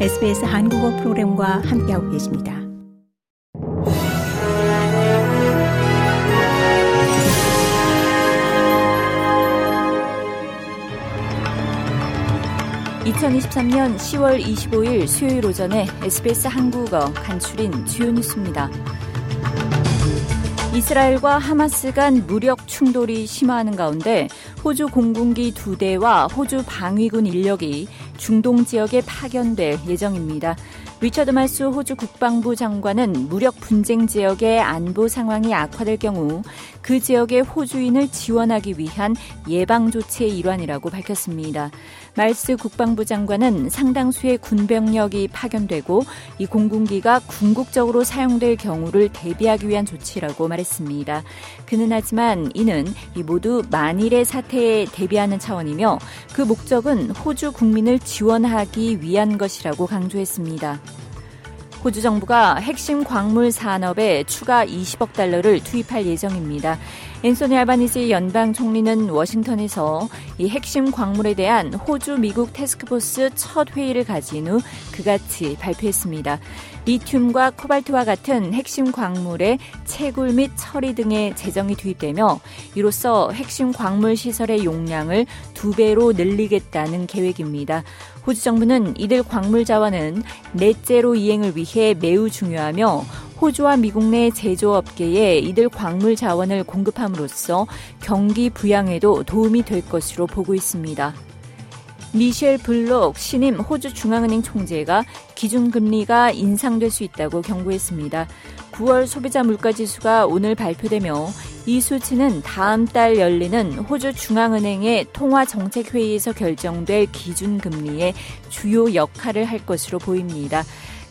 SBS 한국어 프로그램과 함께하고 계십니다. (2023년 10월 25일) 수요일 오전에 SBS 한국어 간추린 주요 뉴스입니다. 이스라엘과 하마스 간 무력 충돌이 심화하는 가운데 호주 공군기 두 대와 호주 방위군 인력이 중동 지역에 파견될 예정입니다. 리처드 말수 호주 국방부 장관은 무력 분쟁 지역의 안보 상황이 악화될 경우 그 지역의 호주인을 지원하기 위한 예방 조치의 일환이라고 밝혔습니다. 말스 국방부 장관은 상당수의 군병력이 파견되고 이 공군기가 궁극적으로 사용될 경우를 대비하기 위한 조치라고 말했습니다. 그는 하지만 이는 이 모두 만일의 사태에 대비하는 차원이며 그 목적은 호주 국민을 지원하기 위한 것이라고 강조했습니다. 호주 정부가 핵심 광물 산업에 추가 20억 달러를 투입할 예정입니다. 앤소니 알바니지 연방 총리는 워싱턴에서 이 핵심 광물에 대한 호주 미국 테스크포스 첫 회의를 가진 후 그같이 발표했습니다. 리튬과 코발트와 같은 핵심 광물의 채굴 및 처리 등의 재정이 투입되며 이로써 핵심 광물 시설의 용량을 두 배로 늘리겠다는 계획입니다. 호주 정부는 이들 광물 자원은 넷제로 이행을 위해 매우 중요하며 호주와 미국 내 제조업계에 이들 광물 자원을 공급함으로써 경기 부양에도 도움이 될 것으로 보고 있습니다. 미셸 블록 신임 호주 중앙은행 총재가 기준금리가 인상될 수 있다고 경고했습니다. 9월 소비자 물가지수가 오늘 발표되며 이 수치는 다음 달 열리는 호주 중앙은행의 통화정책회의에서 결정될 기준금리의 주요 역할을 할 것으로 보입니다.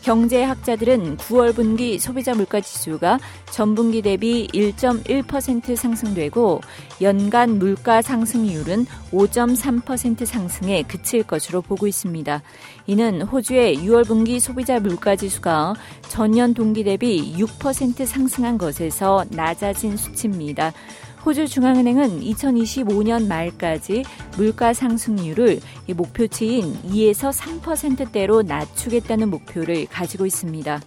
경제학자들은 9월 분기 소비자 물가 지수가 전분기 대비 1.1% 상승되고 연간 물가 상승률은 5.3% 상승에 그칠 것으로 보고 있습니다. 이는 호주의 6월 분기 소비자 물가 지수가 전년 동기 대비 6% 상승한 것에서 낮아진 수치입니다. 호주 중앙은행은 2025년 말까지 물가 상승률을 목표치인 2에서 3%대로 낮추겠다는 목표를 가지고 있습니다.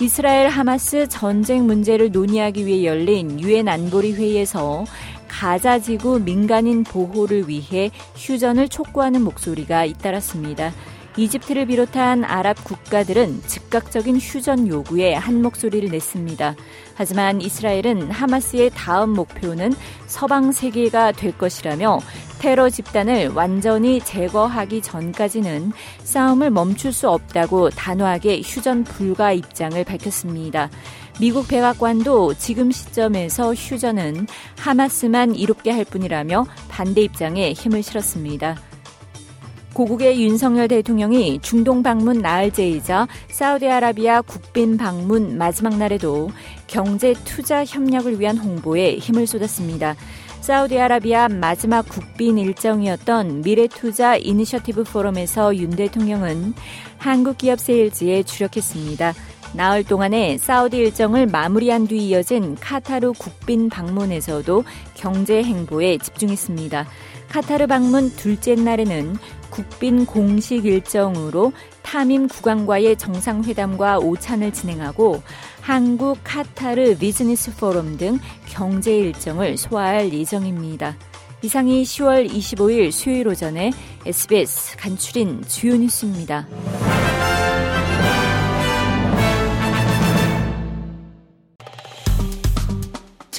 이스라엘 하마스 전쟁 문제를 논의하기 위해 열린 유엔 안보리 회의에서 가자 지구 민간인 보호를 위해 휴전을 촉구하는 목소리가 잇따랐습니다. 이집트를 비롯한 아랍 국가들은 즉각적인 휴전 요구에 한 목소리를 냈습니다. 하지만 이스라엘은 하마스의 다음 목표는 서방 세계가 될 것이라며 테러 집단을 완전히 제거하기 전까지는 싸움을 멈출 수 없다고 단호하게 휴전 불가 입장을 밝혔습니다. 미국 백악관도 지금 시점에서 휴전은 하마스만 이롭게 할 뿐이라며 반대 입장에 힘을 실었습니다. 고국의 윤석열 대통령이 중동 방문 나흘째이자 사우디아라비아 국빈 방문 마지막 날에도 경제 투자 협력을 위한 홍보에 힘을 쏟았습니다. 사우디아라비아 마지막 국빈 일정이었던 미래투자 이니셔티브 포럼에서 윤 대통령은 한국 기업 세일즈에 주력했습니다. 나흘 동안의 사우디 일정을 마무리한 뒤 이어진 카타르 국빈 방문에서도 경제 행보에 집중했습니다. 카타르 방문 둘째 날에는 국빈 공식 일정으로 타민 국왕과의 정상회담과 오찬을 진행하고 한국 카타르 비즈니스 포럼 등 경제 일정을 소화할 예정입니다. 이상이 10월 25일 수요일 오전에 SBS 간추린 주요 뉴스입니다.